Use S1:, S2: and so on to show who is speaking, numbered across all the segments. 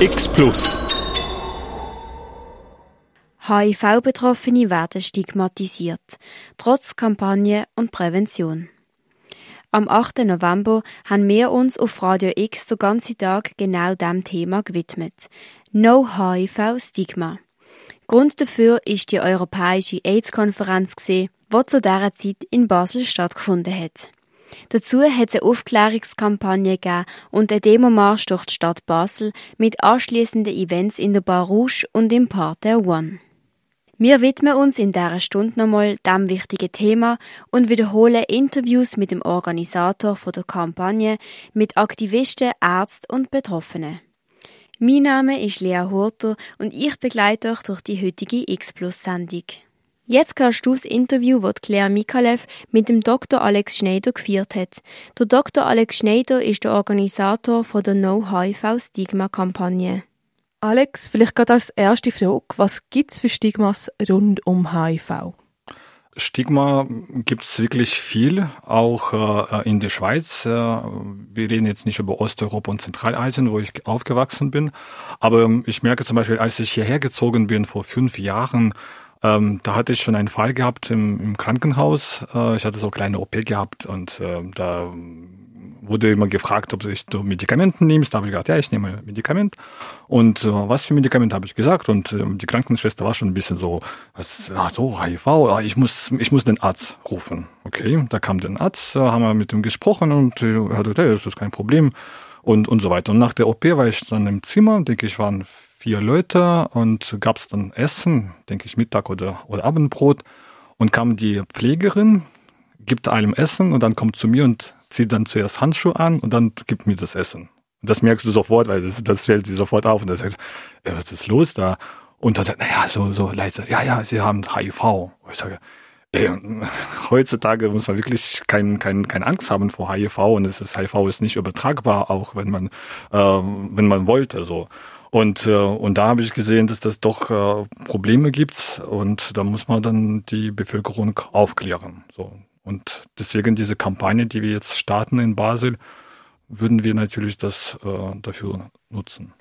S1: X Plus.
S2: HIV-Betroffene werden stigmatisiert, trotz Kampagne und Prävention. Am 8. November haben wir uns auf Radio X den ganzen Tag genau dem Thema gewidmet. No HIV-Stigma. Grund dafür ist die Europäische AIDS-Konferenz, die zu dieser Zeit in Basel stattgefunden hat. Dazu hat es eine Aufklärungskampagne gegeben und einen Demomarsch durch die Stadt Basel mit anschließenden Events in der Bar Rouge und im Park der One. Wir widmen uns in dieser Stunde nochmal diesem wichtigen Thema und wiederholen Interviews mit dem Organisator der Kampagne, mit Aktivisten, Ärzten und Betroffenen. Mein Name ist Lea Hurter und ich begleite euch durch die heutige X-Plus-Sendung. Jetzt hörst du das Interview, das Claire Mikalev mit dem Dr. Alex Schneider geführt hat. Der Dr. Alex Schneider ist der Organisator von der No-HIV-Stigma-Kampagne.
S3: Alex, vielleicht gerade als erste Frage, was gibt es für Stigmas rund um HIV?
S4: Stigma gibt es wirklich viel, auch äh, in der Schweiz. Äh, wir reden jetzt nicht über Osteuropa und Zentralasien, wo ich aufgewachsen bin. Aber ich merke zum Beispiel, als ich hierher gezogen bin vor fünf Jahren, ähm, da hatte ich schon einen Fall gehabt im, im Krankenhaus. Äh, ich hatte so eine kleine OP gehabt und äh, da wurde immer gefragt, ob ich du Medikamenten nimmst. Da habe ich gesagt, ja, ich nehme Medikament. Und äh, was für Medikament habe ich gesagt? Und äh, die Krankenschwester war schon ein bisschen so, was, ach so, HIV, ah, ich muss, ich muss den Arzt rufen. Okay, da kam der Arzt, äh, haben wir mit ihm gesprochen und äh, er hat gesagt, hey, das ist kein Problem und, und so weiter. Und nach der OP war ich dann im Zimmer, denke ich, waren vier Leute und gab es dann Essen, denke ich, Mittag oder, oder Abendbrot. Und kam die Pflegerin, gibt einem Essen und dann kommt zu mir und zieht dann zuerst Handschuhe an und dann gibt mir das Essen. Und das merkst du sofort, weil das, das fällt sie sofort auf und er sagt, äh, was ist los da? Und dann sagt, naja, so, so leise, ja, ja, sie haben HIV. Und ich sage, ey, heutzutage muss man wirklich kein, kein, keine Angst haben vor HIV und es ist, HIV ist nicht übertragbar, auch wenn man, äh, wenn man wollte, so. Und, äh, und da habe ich gesehen, dass das doch äh, Probleme gibt und da muss man dann die Bevölkerung aufklären. So. Und deswegen diese Kampagne, die wir jetzt starten in Basel, würden wir natürlich das äh, dafür nutzen.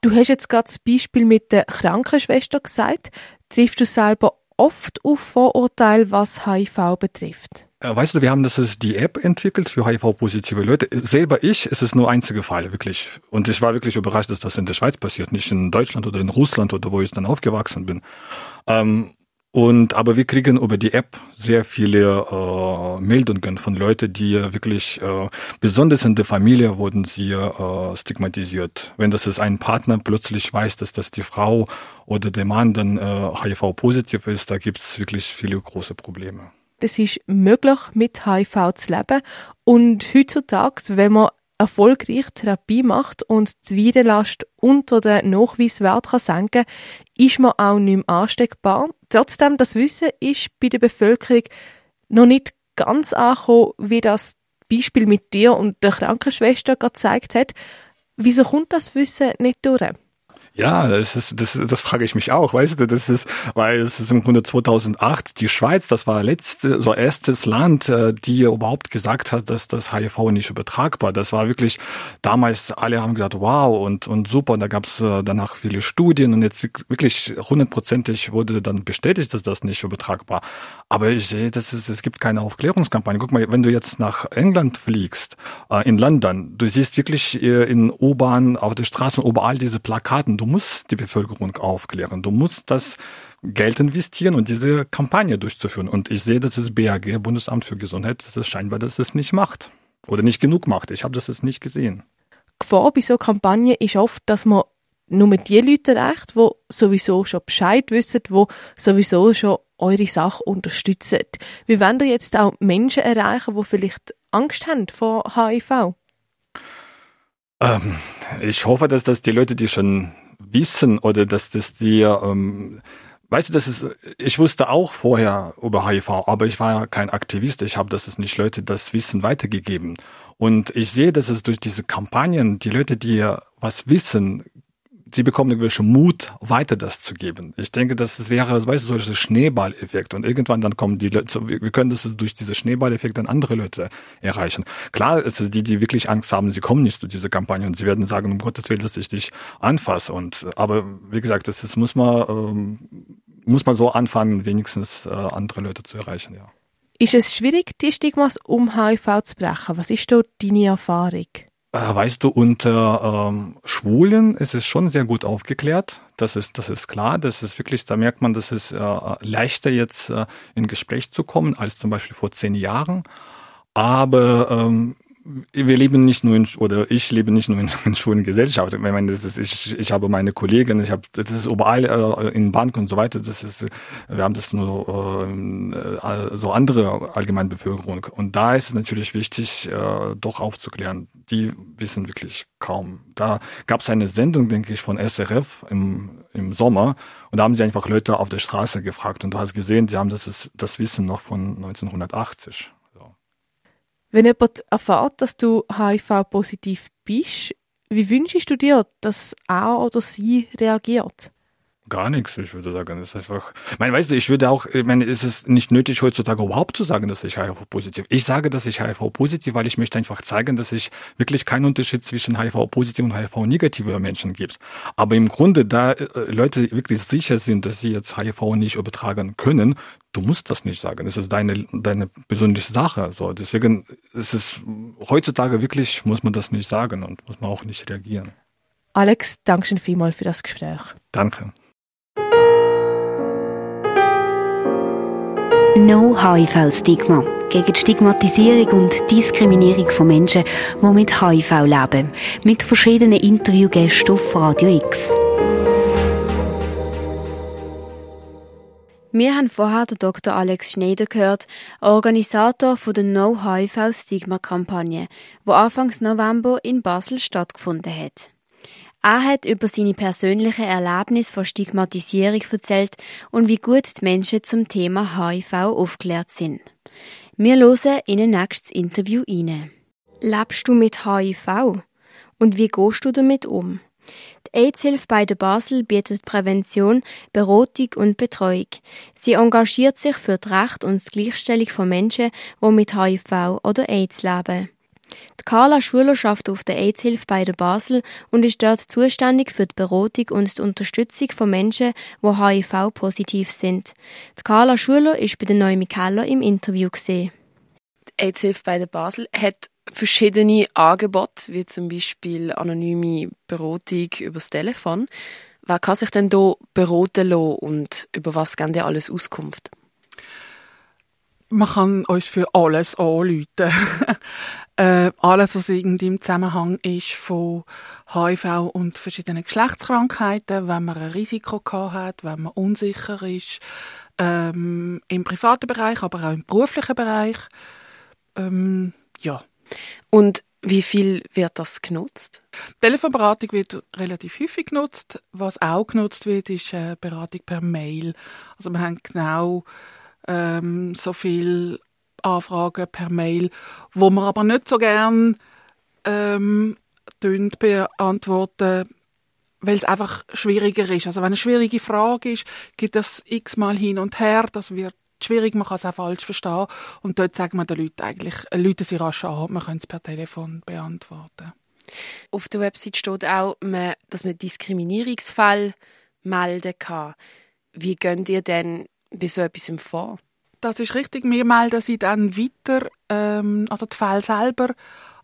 S3: Du hast jetzt gerade das Beispiel mit der Krankenschwester gesagt. Triffst du selber oft auf Vorurteile, was HIV betrifft?
S4: Äh, weißt du, wir haben das ist die App entwickelt für HIV-positive Leute. Selber ich, es ist nur einzige Fall, wirklich. Und ich war wirklich überrascht, dass das in der Schweiz passiert, nicht in Deutschland oder in Russland oder wo ich dann aufgewachsen bin. Ähm, und aber wir kriegen über die App sehr viele äh, Meldungen von Leuten, die wirklich äh, besonders in der Familie wurden sie äh, stigmatisiert. Wenn das ist ein Partner plötzlich weiß, dass das die Frau oder der Mann dann äh, HIV-positiv ist, da gibt's wirklich viele große Probleme.
S3: Es ist möglich, mit HIV zu leben. Und heutzutage, wenn man erfolgreich Therapie macht und die Widerlast unter den Nachweiswert kann senken ist man auch nicht mehr ansteckbar. Trotzdem, das Wissen ist bei der Bevölkerung noch nicht ganz angekommen, wie das Beispiel mit dir und der Krankenschwester gezeigt hat. Wieso kommt das Wissen nicht durch?
S4: Ja, das ist, das, das frage ich mich auch, weißt du, das ist, weil es ist im Grunde 2008 die Schweiz, das war letzte, so erstes Land, äh, die überhaupt gesagt hat, dass das HIV nicht übertragbar. Das war wirklich damals, alle haben gesagt, wow und und super. Und da gab es äh, danach viele Studien und jetzt wirklich hundertprozentig wurde dann bestätigt, dass das nicht übertragbar. Aber ich sehe, das ist, es gibt keine Aufklärungskampagne. Guck mal, wenn du jetzt nach England fliegst, äh, in London, du siehst wirklich in U-Bahn, auf der Straße überall diese Plakaten Du musst die Bevölkerung aufklären. Du musst das Geld investieren und diese Kampagne durchzuführen. Und ich sehe, dass das BAG, Bundesamt für Gesundheit, das ist scheinbar, dass es nicht macht. Oder nicht genug macht. Ich habe das jetzt nicht gesehen.
S3: Gefahr bei so Kampagnen ist oft, dass man nur die Leute erreicht, die sowieso schon Bescheid wissen, die sowieso schon eure Sache unterstützen. Wie wollen ihr jetzt auch Menschen erreichen, die vielleicht Angst haben vor HIV?
S4: Ähm, ich hoffe, dass das die Leute, die schon wissen oder dass das dir, ähm, weißt du, das ist, ich wusste auch vorher über HIV, aber ich war ja kein Aktivist. Ich habe, dass es nicht Leute das Wissen weitergegeben. Und ich sehe, dass es durch diese Kampagnen, die Leute, die was wissen, sie bekommen irgendwelchen Mut, weiter das zu geben. Ich denke, das wäre, weißt du, solcher Schneeballeffekt und irgendwann dann kommen die Leute, wir können das durch diese Schneeballeffekt dann andere Leute erreichen. Klar ist es die, die wirklich Angst haben, sie kommen nicht zu dieser Kampagne und sie werden sagen, um Gottes Willen, dass ich dich anfasse und, aber wie gesagt, das, das muss man, ähm, muss man so anfangen, wenigstens äh, andere Leute zu erreichen, ja.
S3: Ist es schwierig, die Stigmas um HIV zu brechen? Was ist dort deine Erfahrung?
S4: Äh, weißt du, unter ähm, Schwulen ist es schon sehr gut aufgeklärt. Das ist, das ist klar. Das ist wirklich, da merkt man, dass es äh, leichter jetzt äh, in Gespräch zu kommen als zum Beispiel vor zehn Jahren. Aber ähm, wir leben nicht nur in, oder ich lebe nicht nur in, in schwulen Gesellschaft. Ich meine, das ist, ich, ich habe meine Kollegen, ich habe, das ist überall äh, in Bank und so weiter. Das ist, wir haben das nur äh, so andere Allgemeinbevölkerung. Und da ist es natürlich wichtig, äh, doch aufzuklären. Die wissen wirklich kaum. Da gab es eine Sendung, denke ich, von SRF im, im Sommer. Und da haben sie einfach Leute auf der Straße gefragt. Und du hast gesehen, sie haben das, das Wissen noch von 1980.
S3: Wenn jemand erfährt, dass du HIV-positiv bist, wie wünschst du dir, dass er oder sie reagiert?
S4: Gar nichts, ich würde sagen. Das ist einfach. Ich meine, weißt du, ich würde auch, ich meine, ist es nicht nötig, heutzutage überhaupt zu sagen, dass ich HIV-positiv. Ich sage, dass ich HIV-positiv, weil ich möchte einfach zeigen, dass es wirklich keinen Unterschied zwischen HIV-positiv und HIV-negativer Menschen gibt. Aber im Grunde, da äh, Leute wirklich sicher sind, dass sie jetzt HIV nicht übertragen können, du musst das nicht sagen. Das ist deine, deine persönliche Sache. So, deswegen ist es heutzutage wirklich, muss man das nicht sagen und muss man auch nicht reagieren.
S3: Alex, danke schön vielmals für das Gespräch.
S4: Danke.
S2: No HIV-Stigma gegen die Stigmatisierung und Diskriminierung von Menschen, die mit HIV leben. Mit verschiedenen Interviewgästen auf Radio X. Wir haben vorher den Dr. Alex Schneider gehört, Organisator der No HIV Stigma Kampagne, wo Anfangs November in Basel stattgefunden hat. Er hat über seine persönlichen Erlebnisse von Stigmatisierung erzählt und wie gut die Menschen zum Thema HIV aufgeklärt sind. Wir hören in ein nächstes Interview rein. Lebst du mit HIV? Und wie gehst du damit um? Die AIDS-Hilfe bei der Basel bietet Prävention, Beratung und Betreuung. Sie engagiert sich für das Recht und die Gleichstellung von Menschen, die mit HIV oder AIDS leben. Die Carla Schuler schafft auf der AIDS-Hilfe bei der Basel und ist dort zuständig für die Beratung und die Unterstützung von Menschen, die HIV-positiv sind. Die Carla Schuler ist bei der Noemi Keller im Interview gesehen.
S1: Die AIDS-Hilfe bei der Basel hat verschiedene Angebote, wie zum Beispiel anonyme Beratung übers Telefon. Wer kann sich denn hier beraten lassen und über was geben die alles Auskunft?
S5: Man kann uns für alles anrufen. Äh, alles, was irgendwie im Zusammenhang ist von HIV und verschiedenen Geschlechtskrankheiten, wenn man ein Risiko hat, wenn man unsicher ist, ähm, im privaten Bereich, aber auch im beruflichen Bereich. Ähm, ja.
S1: Und wie viel wird das genutzt?
S5: Telefonberatung wird relativ häufig genutzt. Was auch genutzt wird, ist äh, Beratung per Mail. Also wir haben genau ähm, so viel Anfragen per Mail, wo man aber nicht so gern ähm, beantworten, weil es einfach schwieriger ist. Also wenn eine schwierige Frage ist, geht das x-mal hin und her, das wird schwierig, man kann es auch falsch verstehen und dort sagen wir den Leuten eigentlich, Leute sie rasch an, man kann es per Telefon beantworten.
S1: Auf der Website steht auch, dass man Diskriminierungsfall melden kann. Wie gehen ihr denn bei so etwas vor?
S5: Das ist richtig. Wir melden sie dann weiter, ähm, also die Fälle selber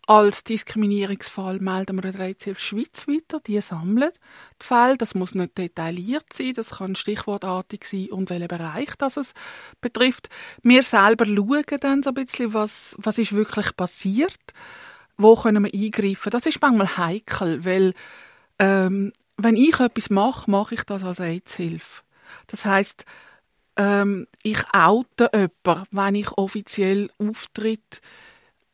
S5: als Diskriminierungsfall melden wir der Rechtshilfe Schweiz weiter. Die sammeln die Fälle. Das muss nicht detailliert sein. Das kann stichwortartig sein und welchen Bereich das es betrifft. Wir selber schauen dann so ein bisschen, was, was ist wirklich passiert. Wo können wir eingreifen? Das ist manchmal heikel, weil ähm, wenn ich etwas mache, mache ich das als Rechtshilfe. Das heißt, ähm, ich oute jemanden, wenn ich offiziell auftritt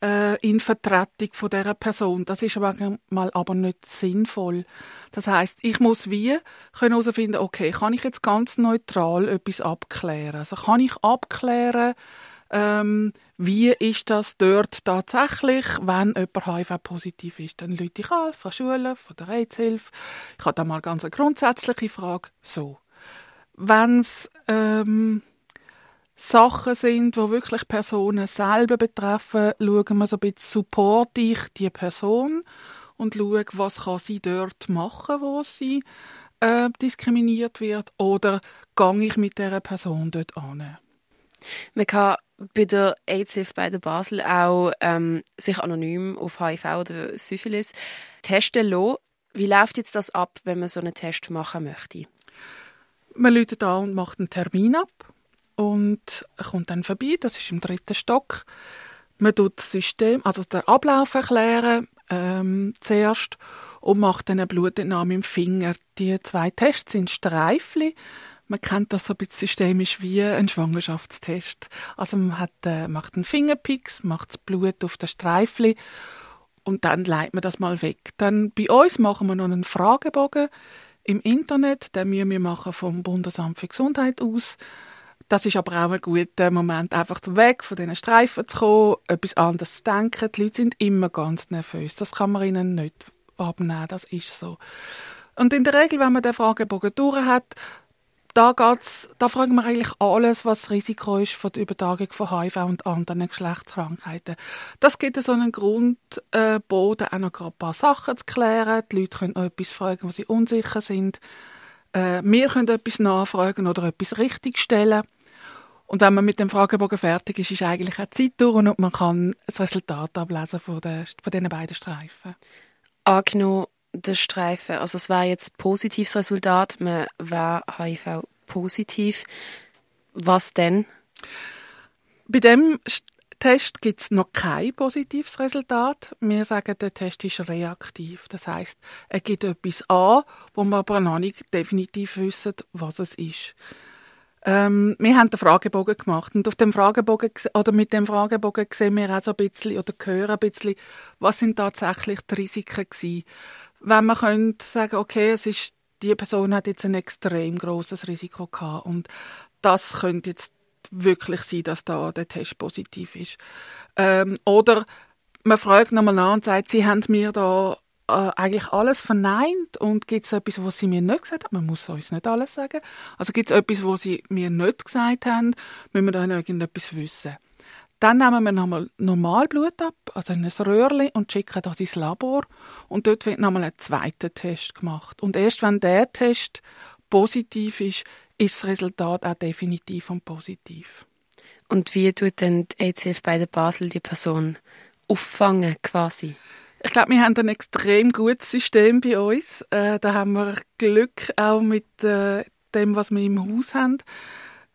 S5: äh, in Vertretung von dieser Person. Das ist aber mal aber nicht sinnvoll. Das heißt, ich muss wie herausfinden, okay, kann ich jetzt ganz neutral etwas abklären? Also kann ich abklären, ähm, wie ist das dort tatsächlich, wenn jemand HIV-positiv ist. Dann Leute ich an, von Schulen, von der AIDS-Hilfe. Ich habe da mal ganz eine grundsätzliche Frage. So. Wenn es ähm, Sachen sind, wo wirklich Personen selber betreffen, schauen wir so ein bisschen, support ich die Person und schaue, was kann sie dort machen, wo sie äh, diskriminiert wird, oder gehe ich mit dieser Person dort an.
S1: Man kann bei der AIDS bei der Basel auch ähm, sich anonym auf HIV oder Syphilis testen lassen. Wie läuft jetzt das ab, wenn man so einen Test machen möchte?
S5: Man läutet an und macht einen Termin ab und kommt dann vorbei. Das ist im dritten Stock. Man tut das System, also den Ablauf erklären ähm, zuerst und macht dann eine Blutentnahme im Finger. Die zwei Tests sind Streifli. Man kennt das so ein bisschen systemisch wie ein Schwangerschaftstest. Also man hat, äh, macht einen Fingerpix, macht das Blut auf den Streifli und dann leitet man das mal weg. Dann bei uns machen wir noch einen Fragebogen im Internet, den wir machen vom Bundesamt für Gesundheit aus. Das ist aber auch ein guter Moment, einfach weg von diesen Streifen zu kommen, etwas anderes zu denken. Die Leute sind immer ganz nervös. Das kann man ihnen nicht abnehmen, das ist so. Und in der Regel, wenn man den Fragebogen durch hat, da, geht's, da fragen wir eigentlich alles, was das Risiko ist von der Übertragung von HIV und anderen Geschlechtskrankheiten. Das gibt so einen Grundboden, auch noch ein paar Sachen zu klären. Die Leute können auch etwas fragen, wo sie unsicher sind. Äh, wir können etwas nachfragen oder etwas richtigstellen. Und wenn man mit dem Fragebogen fertig ist, ist eigentlich auch Zeit durch und man kann das Resultat ablesen von, den, von diesen beiden Streifen.
S1: Angenommen, der Streifen, also es wäre jetzt positives Resultat, man wäre HIV positiv. Was denn?
S5: Bei dem Test gibt es noch kein positives Resultat. Wir sagen, der Test ist reaktiv. Das heißt, er gibt etwas an, wo wir aber noch nicht definitiv wissen, was es ist. Ähm, wir haben den Fragebogen gemacht und auf dem Fragebogen oder mit dem Fragebogen sehen wir auch so ein bisschen oder hören ein bisschen, was sind tatsächlich die Risiken gewesen. Wenn man könnte sagen, okay, es ist die Person hat jetzt ein extrem großes Risiko gehabt und das könnte jetzt wirklich sein, dass da der Test positiv ist. Ähm, oder man fragt nochmal nach und sagt, sie haben mir da äh, eigentlich alles verneint und gibt es etwas, was sie mir nicht gesagt haben? Man muss uns nicht alles sagen. Also gibt es etwas, was sie mir nicht gesagt haben? Müssen wir da irgendetwas wissen? Dann nehmen wir nochmal Normalblut ab, also in ein Röhrchen und schicken das ins Labor und dort wird nochmal ein zweiter Test gemacht. Und erst wenn der Test positiv ist, ist das Resultat auch definitiv und positiv.
S1: Und wie tut denn die ECF bei der Basel die Person auffangen quasi?
S5: Ich glaube, wir haben ein extrem gutes System bei uns. Äh, da haben wir Glück auch mit äh, dem, was wir im Haus haben.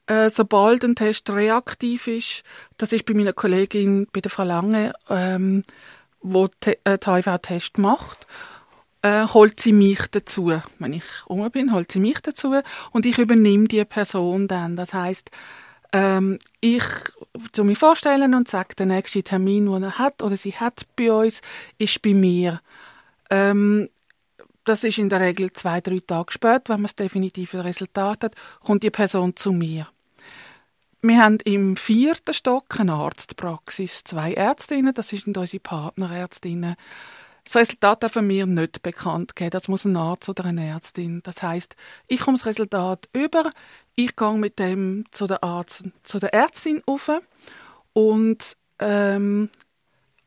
S5: Äh, sobald ein Test reaktiv ist, das ist bei meiner Kollegin, bei der Frau Lange, ähm, wo die äh, HIV-Test macht, äh, holt sie mich dazu. Wenn ich um bin, holt sie mich dazu und ich übernehme die Person dann. Das heißt, ähm, ich zu mir vorstellen und sage, der nächste Termin, den er hat oder sie hat bei uns, ist bei mir. Ähm, das ist in der Regel zwei, drei Tage später, wenn man das definitive Resultat hat, kommt die Person zu mir. Wir haben im vierten Stock eine Arztpraxis, zwei Ärztinnen, das sind unsere Partnerärztinnen. Das Resultat darf mir nicht bekannt geben. Das muss ein Arzt oder eine Ärztin. Das heißt, ich komme das Resultat über, ich gehe mit dem zu der Arzt, zu der Ärztin auf und ähm,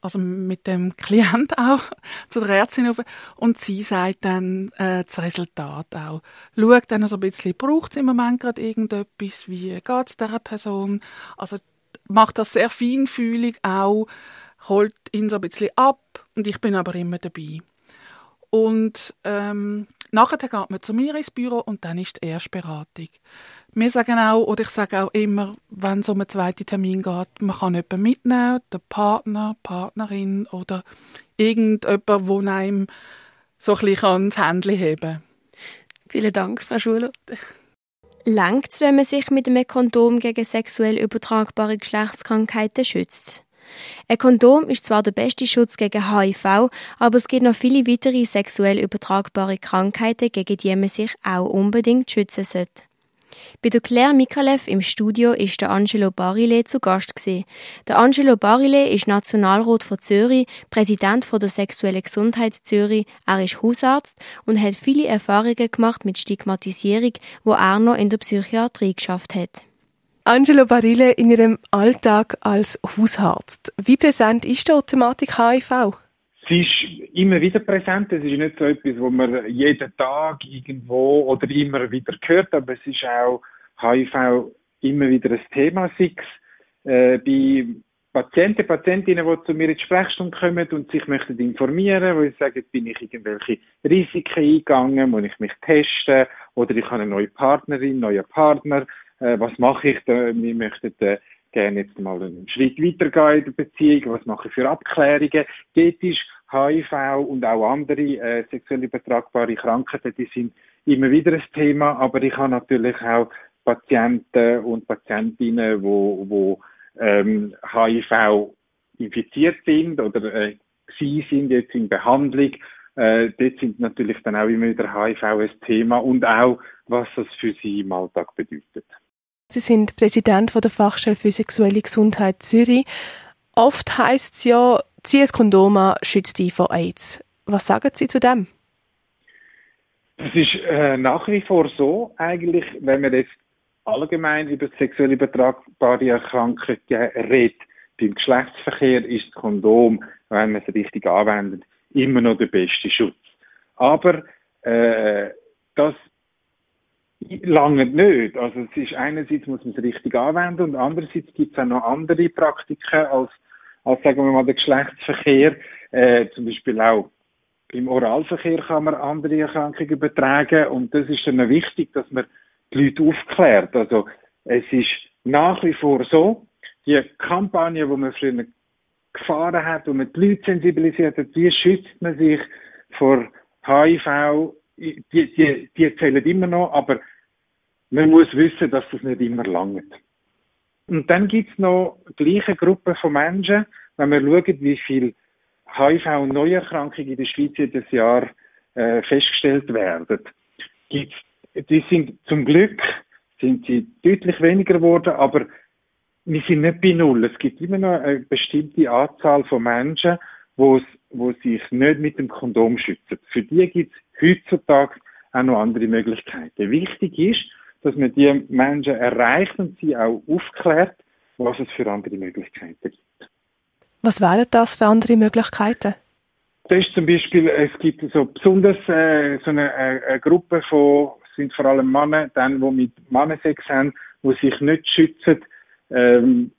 S5: also mit dem Klient auch zu der Ärztin auf und sie sagt dann äh, das Resultat auch. Schaut dann so ein bisschen, braucht es im Moment gerade irgendetwas, wie geht es dieser Person? Also macht das sehr feinfühlig auch, holt ihn so ein bisschen ab und ich bin aber immer dabei. Und ähm, nachher geht man zu mir ins Büro und dann ist die Erstberatung. Wir sagen auch, oder ich sage auch immer, wenn es um einen zweiten Termin geht, man kann jemanden mitnehmen, der Partner, Partnerin oder irgendjemand, der einem so ein bisschen das Händchen heben kann.
S1: Vielen Dank, Frau Schuler.
S2: Langt wenn man sich mit einem Kondom gegen sexuell übertragbare Geschlechtskrankheiten schützt? Ein Kondom ist zwar der beste Schutz gegen HIV, aber es gibt noch viele weitere sexuell übertragbare Krankheiten, gegen die man sich auch unbedingt schützen sollte. Bei der Claire Mikalev im Studio ist der Angelo Barile zu Gast gewesen. Der Angelo Barile ist Nationalrat von Zürich, Präsident von der sexuellen Gesundheit Zürich. Er ist Hausarzt und hat viele Erfahrungen gemacht mit Stigmatisierung, wo er noch in der Psychiatrie geschafft hat.
S3: Angelo Barile in Ihrem Alltag als Hausarzt. Wie präsent ist die Thematik HIV?
S6: Sie ist immer wieder präsent. Es ist nicht so etwas, wo man jeden Tag irgendwo oder immer wieder hört, aber es ist auch HIV immer wieder ein Thema. Sei äh, bei Patienten, Patientinnen, die zu mir in die Sprechstunde kommen und sich möchten informieren, wo ich sage, bin ich irgendwelche Risiken eingegangen, muss ich mich testen oder ich habe eine neue Partnerin, neuen Partner, äh, was mache ich da? Wir möchten äh, gerne jetzt mal einen Schritt weitergehen in der Beziehung, was mache ich für Abklärungen. Ist HIV und auch andere äh, sexuell übertragbare Krankheiten, die sind immer wieder ein Thema, aber ich habe natürlich auch Patienten und Patientinnen, wo, wo ähm, HIV infiziert sind oder äh, sie sind jetzt in Behandlung. Äh, dort sind natürlich dann auch immer wieder HIV ein Thema und auch, was das für sie im Alltag bedeutet.
S3: Sie sind Präsident von der Fachstelle für sexuelle Gesundheit Zürich. Oft heißt es ja, zieh ein Kondom an, schützt dich vor AIDS. Was sagen Sie zu dem?
S6: Es ist äh, nach wie vor so, eigentlich, wenn man jetzt allgemein über sexuell übertragbare Erkrankungen redet, beim Geschlechtsverkehr ist das Kondom, wenn man es richtig anwendet, immer noch der beste Schutz. Aber äh, das lange nicht. Also es ist einerseits muss man es richtig anwenden und andererseits gibt es auch noch andere Praktiken als, als sagen wir mal der Geschlechtsverkehr. Äh, zum Beispiel auch im Oralverkehr kann man andere Erkrankungen übertragen und das ist dann wichtig, dass man die Leute aufklärt. Also es ist nach wie vor so, die Kampagne, wo man früher gefahren hat, wo man die Leute sensibilisiert hat, wie schützt man sich vor HIV, die, die, die zählen immer noch, aber man muss wissen, dass das nicht immer langt. Und dann gibt es noch gleiche Gruppe von Menschen, wenn wir schauen, wie viel HIV und Neuerkrankungen in der Schweiz jedes Jahr äh, festgestellt werden. Gibt's, die sind zum Glück sind sie deutlich weniger geworden, aber wir sind nicht bei Null. Es gibt immer noch eine bestimmte Anzahl von Menschen, wo sich nicht mit dem Kondom schützen. Für die gibt es heutzutage auch noch andere Möglichkeiten. Wichtig ist, dass man die Menschen erreicht und sie auch aufklärt, was es für andere Möglichkeiten gibt.
S3: Was wären das für andere Möglichkeiten?
S6: Das ist zum Beispiel, es gibt so besonders äh, so eine, äh, eine Gruppe von, sind vor allem Männer, dann, wo mit Mannensex haben, wo sich nicht schützen, ähm,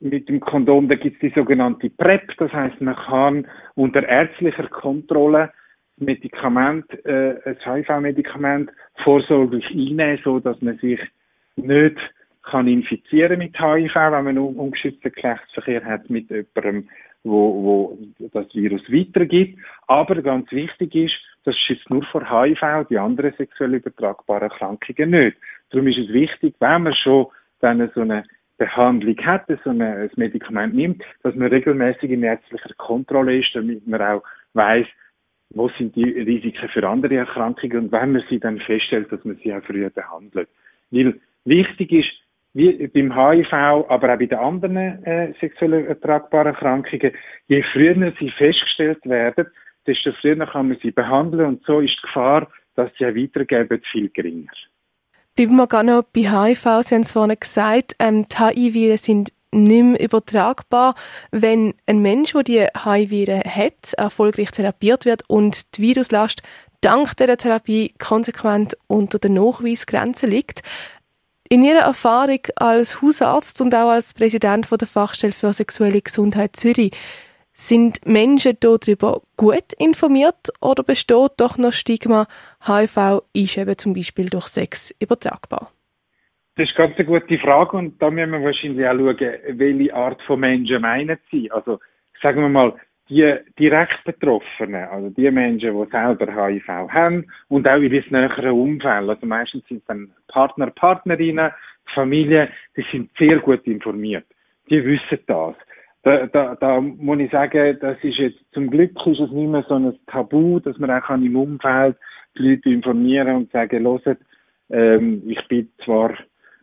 S6: mit dem Kondom, da gibt es die sogenannte PrEP, das heißt, man kann unter ärztlicher Kontrolle Medikament, äh, ein HIV-Medikament vorsorglich einnehmen, so dass man sich nicht kann infizieren mit HIV, wenn man un ungeschützten Geschlechtsverkehr hat mit jemandem, wo, wo das Virus weitergibt. Aber ganz wichtig ist, das schützt nur vor HIV, die anderen sexuell übertragbaren Erkrankungen nicht. Darum ist es wichtig, wenn man schon dann so eine Behandlung hat, so eine, ein Medikament nimmt, dass man regelmäßig in ärztlicher Kontrolle ist, damit man auch weiß, wo sind die Risiken für andere Erkrankungen und wenn man sie dann feststellt, dass man sie auch früher behandelt. Weil wichtig ist, wie beim HIV, aber auch bei den anderen äh, sexuell ertragbaren Erkrankungen, je früher sie festgestellt werden, desto früher kann man sie behandeln und so ist die Gefahr, dass sie auch weitergeben, viel geringer.
S3: Bleiben wir gar noch bei HIV. Sie haben es vorhin gesagt, ähm, die HIV-Viren sind nicht mehr übertragbar, wenn ein Mensch, der die HIV-Viren hat, erfolgreich therapiert wird und die Viruslast dank der Therapie konsequent unter der Nachweisgrenze liegt. In Ihrer Erfahrung als Hausarzt und auch als Präsident der Fachstelle für sexuelle Gesundheit Zürich, sind Menschen darüber gut informiert oder besteht doch noch Stigma, HIV ist eben zum Beispiel durch Sex übertragbar?
S6: Das ist ganz eine gute Frage und da müssen wir wahrscheinlich auch schauen, welche Art von Menschen meinen Sie. Also sagen wir mal, die direkt Betroffenen, also die Menschen, die selber HIV haben und auch in das nähere Umfeld, also meistens sind dann Partner, Partnerinnen, Familie, die sind sehr gut informiert. Die wissen das. Da, da, da muss ich sagen, das ist jetzt, zum Glück ist es nicht mehr so ein Tabu, dass man auch im Umfeld die Leute informieren und sagen, hört, ähm, ich bin zwar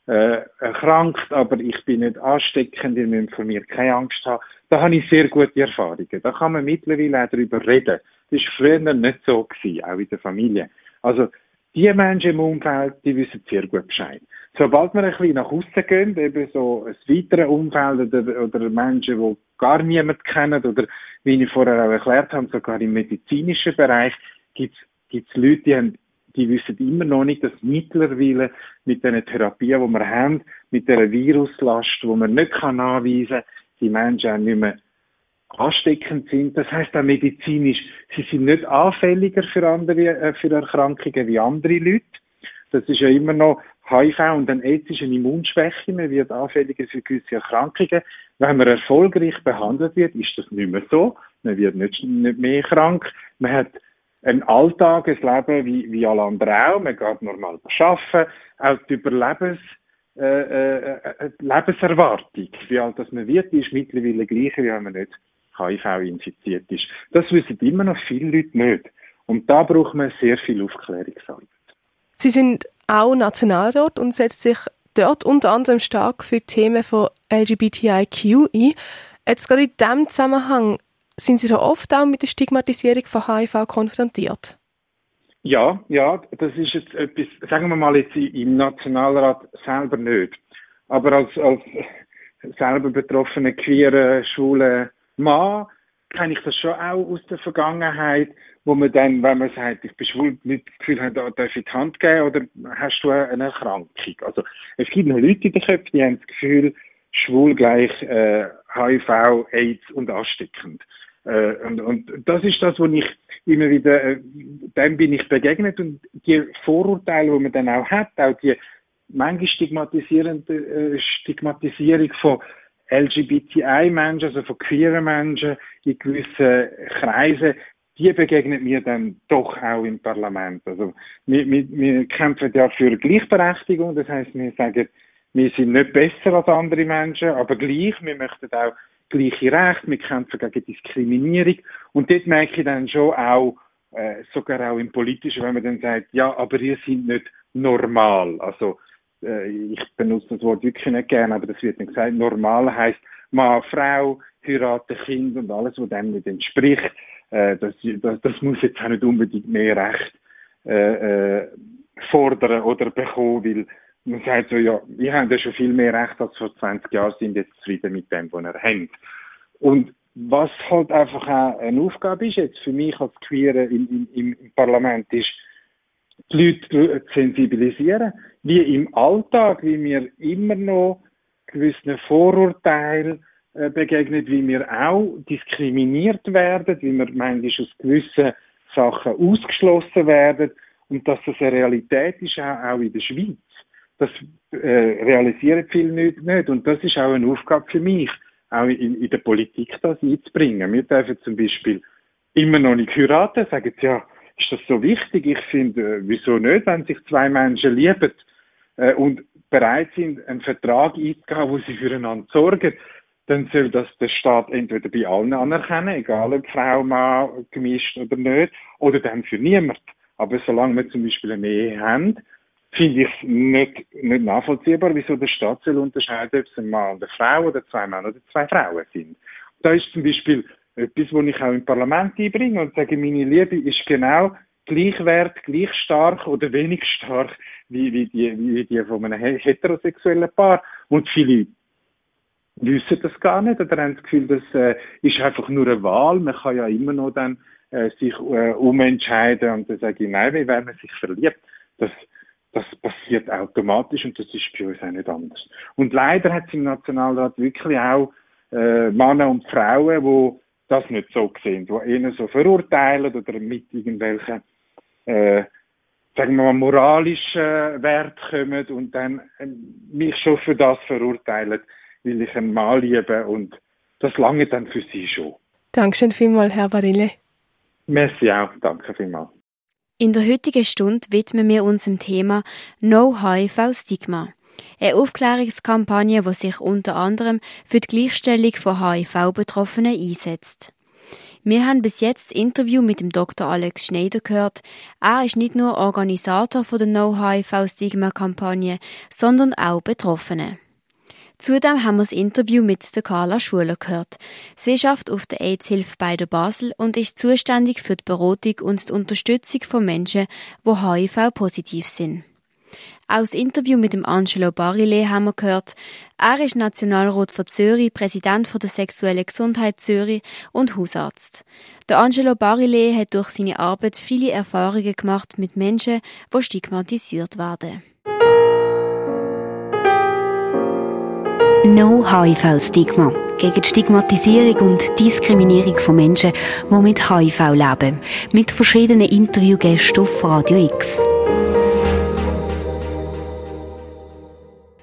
S6: äh, erkrankt, aber ich bin nicht ansteckend, ihr müsst von mir keine Angst haben. Da habe ich sehr gute Erfahrungen. Da kann man mittlerweile auch darüber reden. Das war früher nicht so, gewesen, auch in der Familie. Also, die Menschen im Umfeld, die wissen sehr gut Bescheid. Sobald wir ein bisschen nach außen gehen, eben so ein weiteres Umfeld oder, oder Menschen, die gar niemand kennen oder, wie ich vorher auch erklärt habe, sogar im medizinischen Bereich, gibt es Leute, die haben die wissen immer noch nicht, dass mittlerweile mit den Therapien, die wir haben, mit der Viruslast, die man nicht kann nachweisen kann, die Menschen auch nicht mehr ansteckend sind. Das heißt auch medizinisch, sie sind nicht anfälliger für andere, äh, für Erkrankungen wie andere Leute. Das ist ja immer noch HIV und dann AIDS ist eine Immunschwäche. Man wird anfälliger für gewisse Erkrankungen. Wenn man erfolgreich behandelt wird, ist das nicht mehr so. Man wird nicht, nicht mehr krank. Man hat ein Alltagesleben wie, wie alle anderen auch. Man geht normal arbeiten. Auch die Überlebens, äh, äh, äh, Lebenserwartung, wie alt das man wird, ist mittlerweile gleich, wie wenn man nicht HIV infiziert ist. Das wissen immer noch viele Leute nicht. Und da braucht man sehr viel Aufklärungsarbeit.
S3: Sie sind auch Nationalrat und setzen sich dort unter anderem stark für Themen von LGBTIQ ein. Jetzt gerade in diesem Zusammenhang sind Sie da oft auch mit der Stigmatisierung von HIV konfrontiert?
S6: Ja, ja, das ist jetzt etwas, sagen wir mal jetzt im Nationalrat selber nicht. Aber als, als selber betroffene queere, schwule Mann kenne ich das schon auch aus der Vergangenheit, wo man dann, wenn man sagt, ich bin schwul, nicht das Gefühl hat, da darf ich die Hand geben oder hast du eine Erkrankung? Also es gibt noch Leute in den Köpfen, die haben das Gefühl, schwul gleich äh, HIV, AIDS und ansteckend. Äh, und, und das ist das, was ich immer wieder, äh, dem bin ich begegnet und die Vorurteile, die man dann auch hat, auch die manchmal stigmatisierende äh, Stigmatisierung von LGBTI-Menschen, also von queeren Menschen in gewissen Kreisen, die begegnet mir dann doch auch im Parlament. Also wir, wir, wir kämpfen ja für Gleichberechtigung, das heißt, wir sagen, wir sind nicht besser als andere Menschen, aber gleich, wir möchten auch gleiche Rechte, wir kämpfen gegen Diskriminierung. Und dort merke ich dann schon auch, äh, sogar auch im Politischen, wenn man dann sagt, ja, aber ihr seid nicht normal. Also, äh, ich benutze das Wort wirklich nicht gerne, aber das wird nicht gesagt. Normal heißt Mann, Frau, heiraten, Kind und alles, was dem nicht entspricht. Äh, das, das, das muss jetzt auch nicht unbedingt mehr Recht äh, äh, fordern oder bekommen, weil man sagt so, ja, wir haben ja schon viel mehr Recht als vor 20 Jahren, sind jetzt zufrieden mit dem, was er hat. Und was halt einfach auch eine Aufgabe ist, jetzt für mich als Queere im, im, im Parlament, ist, die Leute zu sensibilisieren, wie im Alltag, wie wir immer noch gewissen Vorurteilen äh, begegnet, wie wir auch diskriminiert werden, wie wir manchmal aus gewissen Sachen ausgeschlossen werden und dass das eine Realität ist, auch, auch in der Schweiz das äh, realisieren viele nicht, nicht. Und das ist auch eine Aufgabe für mich, auch in, in der Politik das einzubringen. Wir dürfen zum Beispiel immer noch nicht heiraten, sagen ja, ist das so wichtig? Ich finde, äh, wieso nicht, wenn sich zwei Menschen lieben äh, und bereit sind, einen Vertrag einzugehen, wo sie füreinander sorgen, dann soll das der Staat entweder bei allen anerkennen, egal ob Frau, Mann, gemischt oder nicht, oder dann für niemand. Aber solange wir zum Beispiel eine Ehe haben, finde ich nicht, nicht nachvollziehbar, wieso der Staat soll unterscheiden, ob es ein Mann und eine Frau oder zwei Männer oder zwei Frauen sind. Da ist zum Beispiel etwas, was ich auch im Parlament einbringe und sage, meine Liebe ist genau gleich wert, gleich stark oder wenig stark wie, wie, die, wie die von einem heterosexuellen Paar. Und viele wissen das gar nicht oder haben das Gefühl, das äh, ist einfach nur eine Wahl. Man kann ja immer noch dann äh, sich äh, umentscheiden und dann sage ich, nein, wie wenn man sich verliebt. Das, das passiert automatisch und das ist bei uns auch nicht anders. Und leider hat es im Nationalrat wirklich auch äh, Männer und Frauen, die das nicht so sehen, die eher so verurteilen oder mit irgendwelchen, äh, sagen wir mal, moralischen Wert kommen und dann äh, mich schon für das verurteilen, weil ich einen Mann liebe und das lange dann für sie schon.
S3: Dankeschön vielmals, Herr Barille.
S6: Merci auch, danke vielmals.
S2: In der heutigen Stunde widmen wir uns dem Thema No HIV Stigma. Eine Aufklärungskampagne, die sich unter anderem für die Gleichstellung von HIV-Betroffenen einsetzt. Wir haben bis jetzt das Interview mit dem Dr. Alex Schneider gehört. Er ist nicht nur Organisator der No-HIV-Stigma-Kampagne, sondern auch Betroffene. Zudem haben wir das Interview mit der Carla Schuler gehört. Sie schafft auf der AIDS-Hilfe bei der Basel und ist zuständig für die Beratung und die Unterstützung von Menschen, die HIV-positiv sind. Auch das Interview mit dem Angelo Barile haben wir gehört. Er ist Nationalrat von Zürich, Präsident von der Sexuellen Gesundheit Zürich und Hausarzt. Der Angelo Barile hat durch seine Arbeit viele Erfahrungen gemacht mit Menschen, die stigmatisiert werden.
S7: No HIV-Stigma gegen die Stigmatisierung und Diskriminierung von Menschen, die mit HIV leben. Mit verschiedenen Interviewgästen auf Radio X.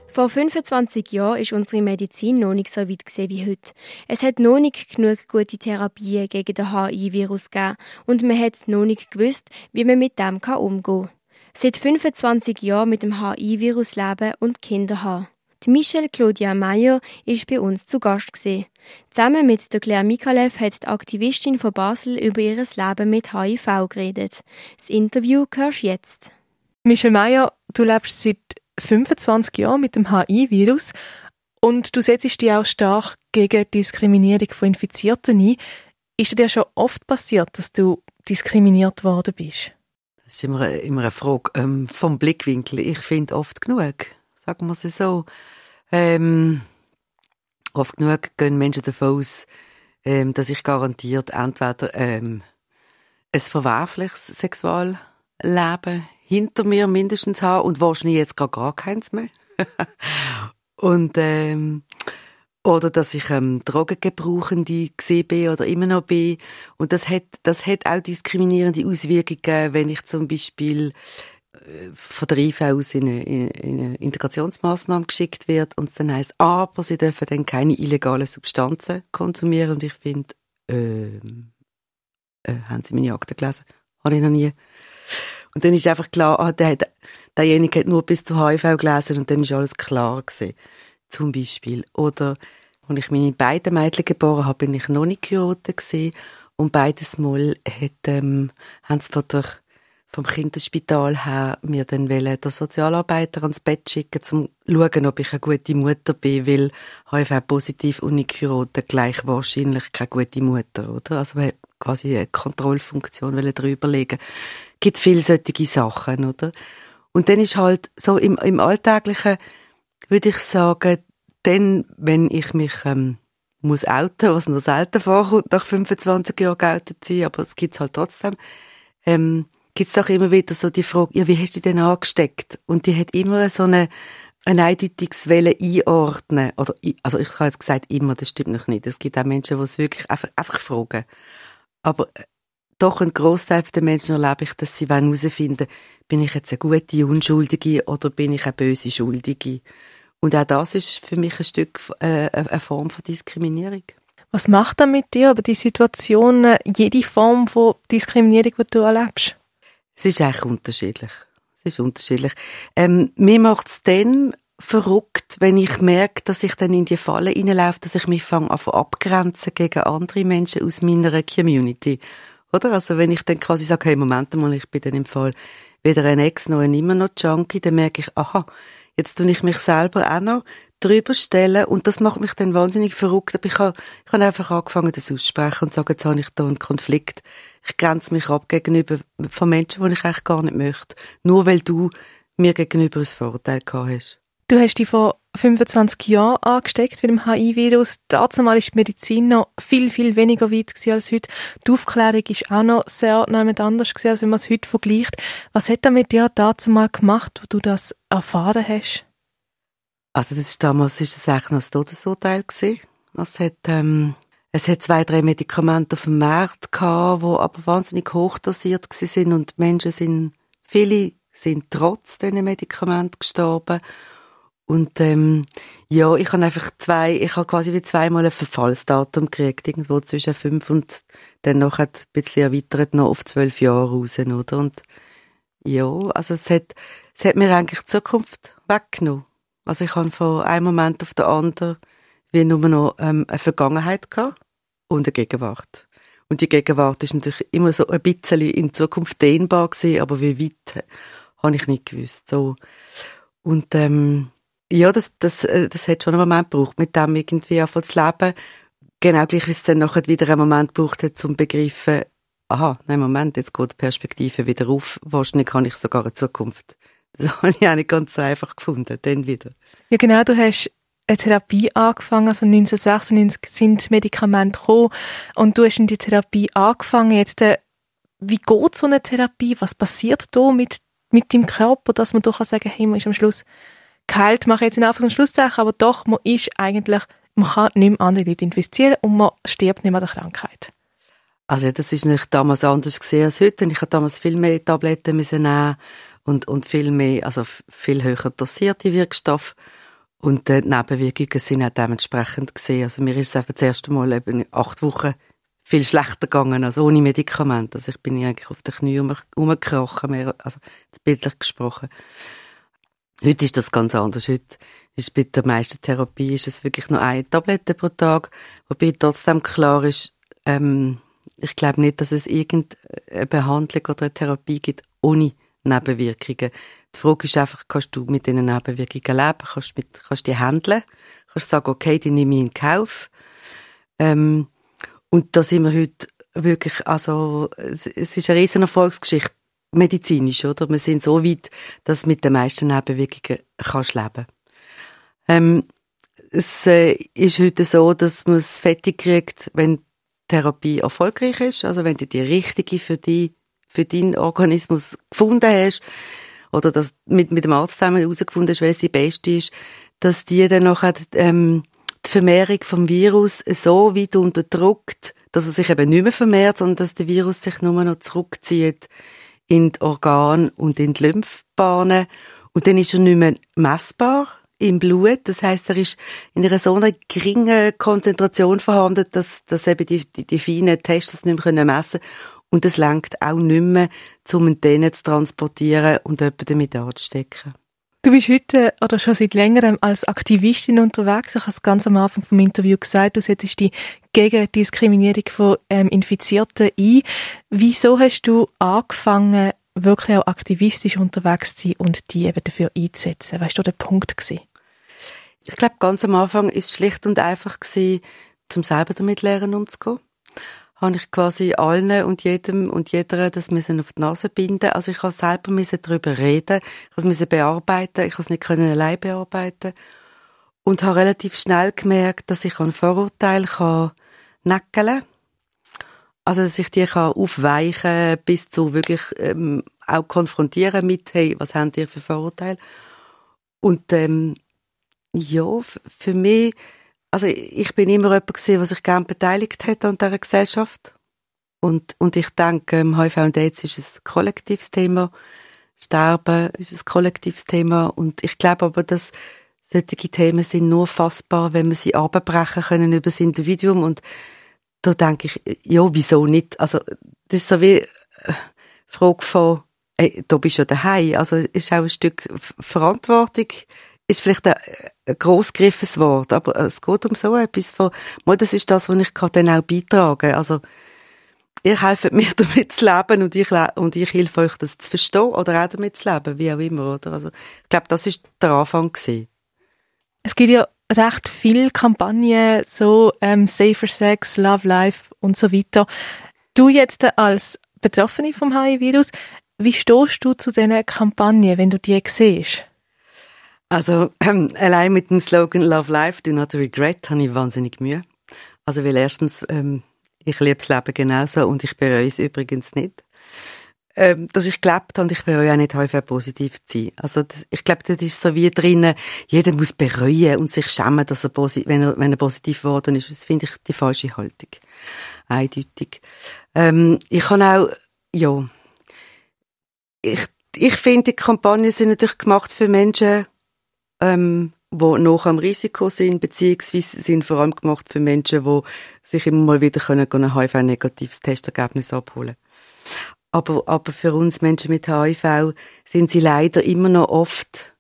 S2: Vor 25 Jahren ist unsere Medizin noch nicht so weit wie heute. Es hat noch nicht genug gute Therapien gegen den HIV-Virus gegeben und man hat noch nicht gewusst, wie man mit dem umgehen kann. Seit 25 Jahren mit dem HIV-Virus leben und Kinder haben. Die Michelle Claudia Meyer ist bei uns zu Gast gewesen. Zusammen mit der Claire Mikalev hat die Aktivistin von Basel über ihr Leben mit HIV geredet. Das Interview hörst du jetzt.
S3: Michelle Meyer, du lebst seit 25 Jahren mit dem HIV-Virus und du setzt dich auch stark gegen die Diskriminierung von Infizierten ein. Ist dir schon oft passiert, dass du diskriminiert worden bist?
S8: Das ist immer, immer eine Frage ähm, vom Blickwinkel. Ich finde oft genug, sagen wir es so. Ähm, oft genug gehen Menschen davon aus, ähm, dass ich garantiert entweder ähm, ein verwerfliches Sexualleben hinter mir mindestens habe und wahrscheinlich jetzt gar, gar keins mehr. und ähm, oder dass ich ähm, Drogengebrauchende gesehen bin oder immer noch bin. Und das hat, das hat auch diskriminierende Auswirkungen, wenn ich zum Beispiel von der IV aus in eine, in eine Integrationsmaßnahme geschickt wird und es dann heisst, aber sie dürfen dann keine illegalen Substanzen konsumieren und ich finde, äh, äh, haben Sie meine Akte gelesen? Habe ich noch nie. Und dann ist einfach klar, ah, der, derjenige hat nur bis zu HIV gelesen und dann ist alles klar gewesen. Zum Beispiel. Oder, als ich meine beiden Mädchen geboren habe, bin ich noch nicht geheiratet gewesen und beides Mal hat, ähm, haben sie von der vom Kinderspital her mir dann wollen, der Sozialarbeiter ans Bett schicken, zum schauen, ob ich eine gute Mutter bin, weil HIV positiv und gleich wahrscheinlich keine gute Mutter, oder? Also wir quasi eine Kontrollfunktion drüber legen. Gibt viele solche Sachen, oder? Und dann ist halt so im, im Alltäglichen, würde ich sagen, dann, wenn ich mich ähm, muss outen, was noch selten vorkommt, nach 25 Jahren geoutet sein, aber es gibt's halt trotzdem, ähm, gibt es doch immer wieder so die Frage, ja, wie hast du denn angesteckt? Und die hat immer so eine, ein eindeutiges Welle einordnen. Oder, also ich habe jetzt gesagt immer, das stimmt noch nicht. Es gibt auch Menschen, die es wirklich einfach, einfach fragen. Aber äh, doch ein Großteil der Menschen erlebe ich, dass sie herausfinden bin ich jetzt eine gute Unschuldige oder bin ich eine böse Schuldige? Und auch das ist für mich ein Stück äh, eine Form von Diskriminierung.
S3: Was macht das mit dir, aber die Situation, äh, jede Form von Diskriminierung, die du erlebst?
S8: Es ist eigentlich unterschiedlich. Es ist unterschiedlich. Ähm, mir macht es dann verrückt, wenn ich merke, dass ich dann in die Falle hineinlaufe, dass ich mich fange an abgrenzen gegen andere Menschen aus meiner Community. Oder? Also wenn ich dann quasi sage, hey, Moment mal, ich bin dann im Fall weder ein Ex noch ein immer noch Junkie, dann merke ich, aha, jetzt tue ich mich selber auch noch drüber stellen und das macht mich dann wahnsinnig verrückt. Aber ich habe, ich habe einfach angefangen, das aussprechen und sagen, jetzt habe ich da einen Konflikt ich grenze mich ab gegenüber von Menschen, die ich eigentlich gar nicht möchte. Nur weil du mir gegenüber ein Vorurteil gehabt hast.
S3: Du hast dich vor 25 Jahren angesteckt mit dem HIV-Virus. Dazu war die Medizin noch viel, viel weniger weit als heute. Die Aufklärung ist auch noch sehr noch anders als wenn man es heute vergleicht. Was hat er mit dir dazu mal gemacht, wo du das erfahren hast?
S8: Also das ist damals ist das eigentlich noch das Todesurteil gewesen. Es hat ähm, es hat zwei, drei Medikamente auf dem Markt gehabt, die aber wahnsinnig hochdosiert sind und Menschen sind, viele sind trotz diesen Medikamenten gestorben. Und ähm, ja, ich habe einfach zwei, ich habe quasi wie zweimal ein Verfallsdatum gekriegt, irgendwo zwischen fünf und dann noch ein bisschen erweitert noch auf zwölf Jahre raus, oder? Und ja, also es hat, es hat mir eigentlich die Zukunft weggenommen. Also ich habe von einem Moment auf den anderen wie nur noch ähm, eine Vergangenheit gehabt und eine Gegenwart. Und die Gegenwart ist natürlich immer so ein bisschen in Zukunft dehnbar gewesen, aber wie weit, habe ich nicht gewusst. So. Und, ähm, ja, das, das, äh, das hat schon einen Moment gebraucht, mit dem irgendwie anfangen zu leben. Genau gleich, wie es dann nachher wieder einen Moment gebraucht hat, zum begreifen, aha, nein, Moment, jetzt geht die Perspektive wieder auf. Wahrscheinlich habe ich sogar eine Zukunft. Das habe ich auch nicht ganz so einfach gefunden, dann wieder.
S3: Ja, genau, du hast eine Therapie angefangen, also 1996 sind Medikamente gekommen und du hast in die Therapie angefangen. Jetzt, äh, wie geht so eine Therapie? Was passiert da mit, mit deinem Körper, dass man doch sagen, hey, man ist am Schluss geheilt, mache jetzt in Anführungs- und Schlusszeichen, aber doch, man ist eigentlich, man kann nicht mehr andere Leute infizieren und man stirbt nicht mehr an der Krankheit.
S8: Also das ist nicht damals anders gesehen als heute. Ich habe damals viel mehr Tabletten nehmen und, und viel mehr, also viel höher dosierte Wirkstoffe. Und die Nebenwirkungen sind auch dementsprechend gesehen. Also mir ist es einfach das erste Mal eben acht Wochen viel schlechter gegangen als ohne Medikamente. Also ich bin eigentlich auf den Knien rumgekrochen, mehr, also bildlich gesprochen. Heute ist das ganz anders. Heute ist bei der meisten Therapie ist es wirklich nur eine Tablette pro Tag, wobei trotzdem klar ist, ähm, ich glaube nicht, dass es irgendeine Behandlung oder eine Therapie gibt ohne Nebenwirkungen. Die Frage ist einfach, kannst du mit diesen Nebenwirkungen leben? Kannst du mit, kannst du die handeln? Kannst du sagen, okay, die nehme ich in Kauf? Ähm, und da sind wir heute wirklich, also, es, ist eine riesen Erfolgsgeschichte, medizinisch, oder? Wir sind so weit, dass mit den meisten Nebenwirkungen kannst du leben. Ähm, es äh, ist heute so, dass man es fertig kriegt, wenn Therapie erfolgreich ist, also wenn du die richtige für die für deinen Organismus gefunden hast oder dass mit mit dem Arzt zusammen herausgefunden hast, welche die beste ist, dass die dann noch ähm, die Vermehrung vom Virus so weit unterdrückt, dass er sich eben nicht mehr vermehrt, sondern dass der Virus sich nur noch zurückzieht in die Organe und in die Lymphbahnen und dann ist er nicht mehr messbar im Blut. Das heißt, er ist in einer so einer geringen Konzentration vorhanden, dass, dass eben die, die, die feinen Tests das nicht mehr messen können. Und es lenkt auch nicht mehr, um den zu transportieren und jemanden damit anzustecken.
S3: Du bist heute oder schon seit längerem als Aktivistin unterwegs. Ich habe es ganz am Anfang vom Interview gesagt, du setzt dich gegen Diskriminierung von ähm, Infizierten ein. Wieso hast du angefangen, wirklich auch aktivistisch unterwegs zu sein und die eben dafür einzusetzen? Weißt du, der Punkt gewesen?
S8: Ich glaube, ganz am Anfang ist es schlicht und einfach gewesen, zum selber damit lernen umzugehen. Habe ich quasi allen und jedem und jeder das müssen auf die Nase binden. Also ich habe selber müssen darüber reden, ich habe es bearbeiten, ich habe es nicht können allein bearbeiten und habe relativ schnell gemerkt, dass ich ein Vorurteil kann neckeln also, dass ich die kann aufweichen bis zu wirklich ähm, auch konfrontieren mit, hey, was haben die für Vorurteile? Und ähm, ja, für mich, also ich bin immer jemand gewesen, der sich gerne beteiligt hat an dieser Gesellschaft. Und, und ich denke, im HIV und AIDS ist ein kollektives Thema. Sterben ist ein kollektives Thema. Und ich glaube aber, dass solche Themen sind nur fassbar, wenn wir sie abbrechen können über das Individuum. Und da denke ich, ja, wieso nicht? Also, das ist so wie eine äh, Frage von, ey, da bist du ja daheim. Also, ist auch ein Stück Verantwortung, ist vielleicht ein, ein grossgriffes Wort, aber es geht um so etwas von, mal, das ist das, was ich kann dann auch beitragen. Also, ihr helft mir damit zu leben und ich, und ich helfe euch, das zu verstehen oder auch damit zu leben, wie auch immer, oder? Also, ich glaube, das ist der Anfang gewesen.
S3: Es gibt ja recht viele Kampagnen, so ähm, Safer Sex, Love Life und so weiter. Du jetzt als Betroffene vom HIV-Virus, wie stehst du zu diesen Kampagnen, wenn du die siehst?
S8: Also ähm, allein mit dem Slogan Love Life, Do Not Regret, habe ich wahnsinnig Mühe. Also weil erstens, ähm, ich liebe das Leben genauso und ich bereue es übrigens nicht ähm, dass ich gelebt habe und ich bereue auch nicht HIV-positiv zu sein. Also das, ich glaube, das ist so wie drinnen, jeder muss bereuen und sich schämen, dass er, wenn er, wenn er positiv geworden ist. Das finde ich die falsche Haltung. Eindeutig. Ähm, ich kann auch, ja, ich, ich finde, die Kampagnen sind natürlich gemacht für Menschen, ähm, die noch am Risiko sind, beziehungsweise sind vor allem gemacht für Menschen, die sich immer mal wieder können, ein HIV-negatives Testergebnis abholen aber, aber für uns Menschen mit HIV sind sie leider immer noch oft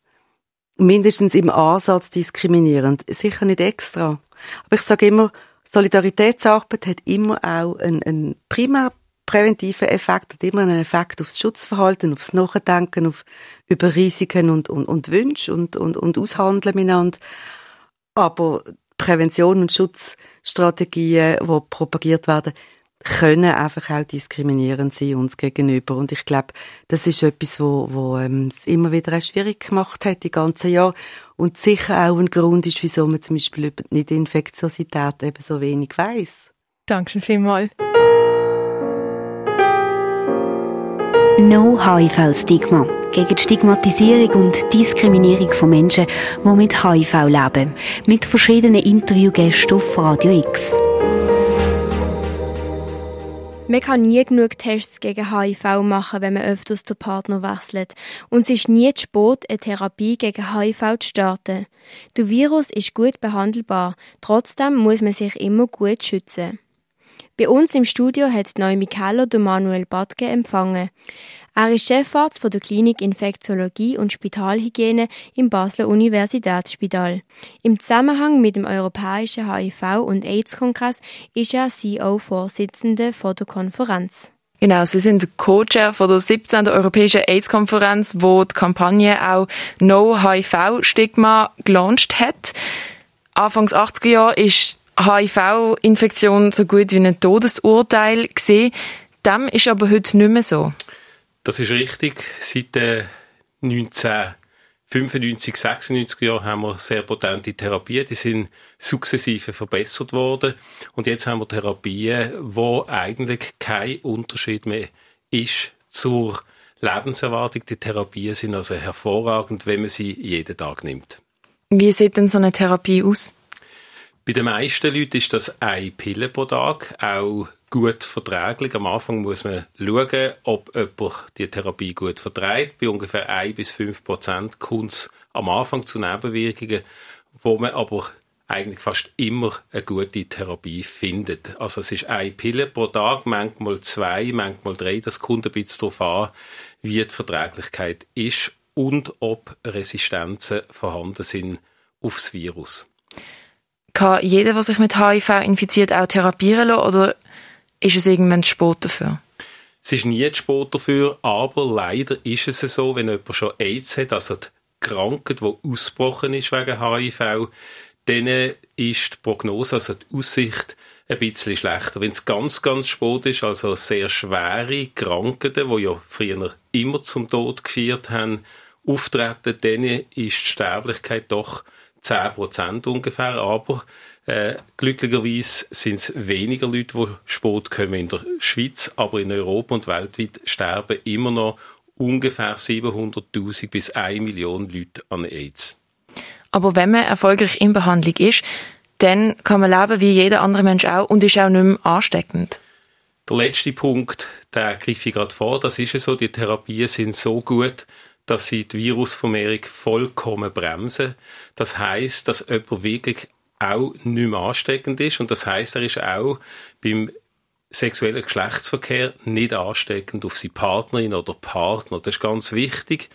S8: mindestens im Ansatz diskriminierend. Sicher nicht extra. Aber ich sage immer, Solidaritätsarbeit hat immer auch einen, einen primär präventiven Effekt, hat immer einen Effekt aufs Schutzverhalten, aufs Nachdenken, auf, über Risiken und, und, und Wünsche und, und, und Aushandeln miteinander. Aber Prävention und Schutzstrategien, die propagiert werden, können einfach auch diskriminierend sein uns gegenüber. Und ich glaube, das ist etwas, wo, wo ähm, es immer wieder auch schwierig gemacht hat, die ganzen Jahre. Und sicher auch ein Grund ist, wieso man zum Beispiel über die Infektiosität eben so wenig weiß.
S3: Dankeschön vielmals.
S7: No HIV-Stigma gegen die Stigmatisierung und Diskriminierung von Menschen, die mit HIV leben. Mit verschiedenen Interviewgästen auf Radio X.
S2: Man kann nie genug Tests gegen HIV machen, wenn man öfters den Partner wechselt. Und es ist nie zu spät, eine Therapie gegen HIV zu starten. Der Virus ist gut behandelbar, trotzdem muss man sich immer gut schützen. Bei uns im Studio hat Naomi Keller Manuel Badke empfangen. Er ist Chefarzt von der Klinik Infektiologie und Spitalhygiene im Basler Universitätsspital. Im Zusammenhang mit dem Europäischen HIV- und AIDS-Kongress ist er CEO-Vorsitzende von der Konferenz.
S1: Genau, Sie sind Co-Chair von der 17. Europäischen AIDS-Konferenz, wo die Kampagne auch No HIV-Stigma gelauncht hat. Anfangs 80er Jahre ist HIV-Infektion so gut wie ein Todesurteil gesehen. Dem ist aber heute nicht mehr so.
S9: Das ist richtig. Seit den 1995, 96 Jahren haben wir sehr potente Therapien. Die sind sukzessive verbessert worden. Und jetzt haben wir Therapien, wo eigentlich kein Unterschied mehr ist zur Lebenserwartung. Die Therapien sind also hervorragend, wenn man sie jeden Tag nimmt.
S1: Wie sieht denn so eine Therapie aus?
S9: Bei den meisten Leuten ist das eine Pille pro Tag, auch gut verträglich. Am Anfang muss man schauen, ob jemand die Therapie gut verträgt. Bei ungefähr 1 bis 5 Prozent kommt es am Anfang zu Nebenwirkungen, wo man aber eigentlich fast immer eine gute Therapie findet. Also es ist eine Pille pro Tag, manchmal zwei, manchmal drei. Das kommt ein bisschen darauf an, wie die Verträglichkeit ist und ob Resistenzen vorhanden sind aufs Virus.
S1: Kann jeder, der sich mit HIV infiziert, auch therapieren lassen, oder ist es irgendwann zu spät dafür?
S9: Es ist nie zu spät dafür, aber leider ist es so, wenn jemand schon AIDS hat, also die Krankheit, die ausgebrochen ist wegen HIV, dann ist die Prognose, also die Aussicht, ein bisschen schlechter. Wenn es ganz, ganz spät ist, also sehr schwere Krankheiten, die ja früher immer zum Tod geführt haben, auftreten, dann ist die Sterblichkeit doch 10% ungefähr, aber äh, glücklicherweise sind es weniger Leute, die Sport kommen in der Schweiz, aber in Europa und weltweit sterben immer noch ungefähr 700.000 bis 1 Million Leute an AIDS.
S1: Aber wenn man erfolgreich in Behandlung ist, dann kann man leben wie jeder andere Mensch auch und ist auch nicht mehr ansteckend.
S9: Der letzte Punkt, der greife ich gerade vor, das ist ja so, die Therapien sind so gut, dass sie die Virusvermehrung vollkommen bremsen. Das heißt, dass jemand wirklich auch nicht mehr ansteckend ist. Und das heißt, er ist auch beim sexuellen Geschlechtsverkehr nicht ansteckend auf seine Partnerin oder Partner. Das ist ganz wichtig,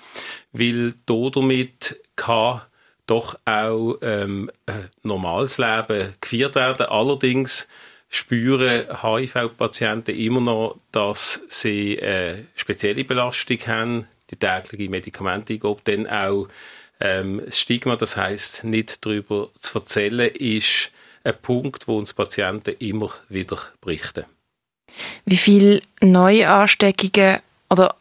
S9: weil damit kann doch auch ähm, ein normales Leben geführt werden. Allerdings spüren HIV-Patienten immer noch, dass sie eine spezielle Belastung haben, die tägliche Medikamente eingeben, dann auch ähm, das Stigma, das heißt nicht darüber zu erzählen, ist ein Punkt, wo uns Patienten immer wieder berichten.
S1: Wie viele Neuansteckungen oder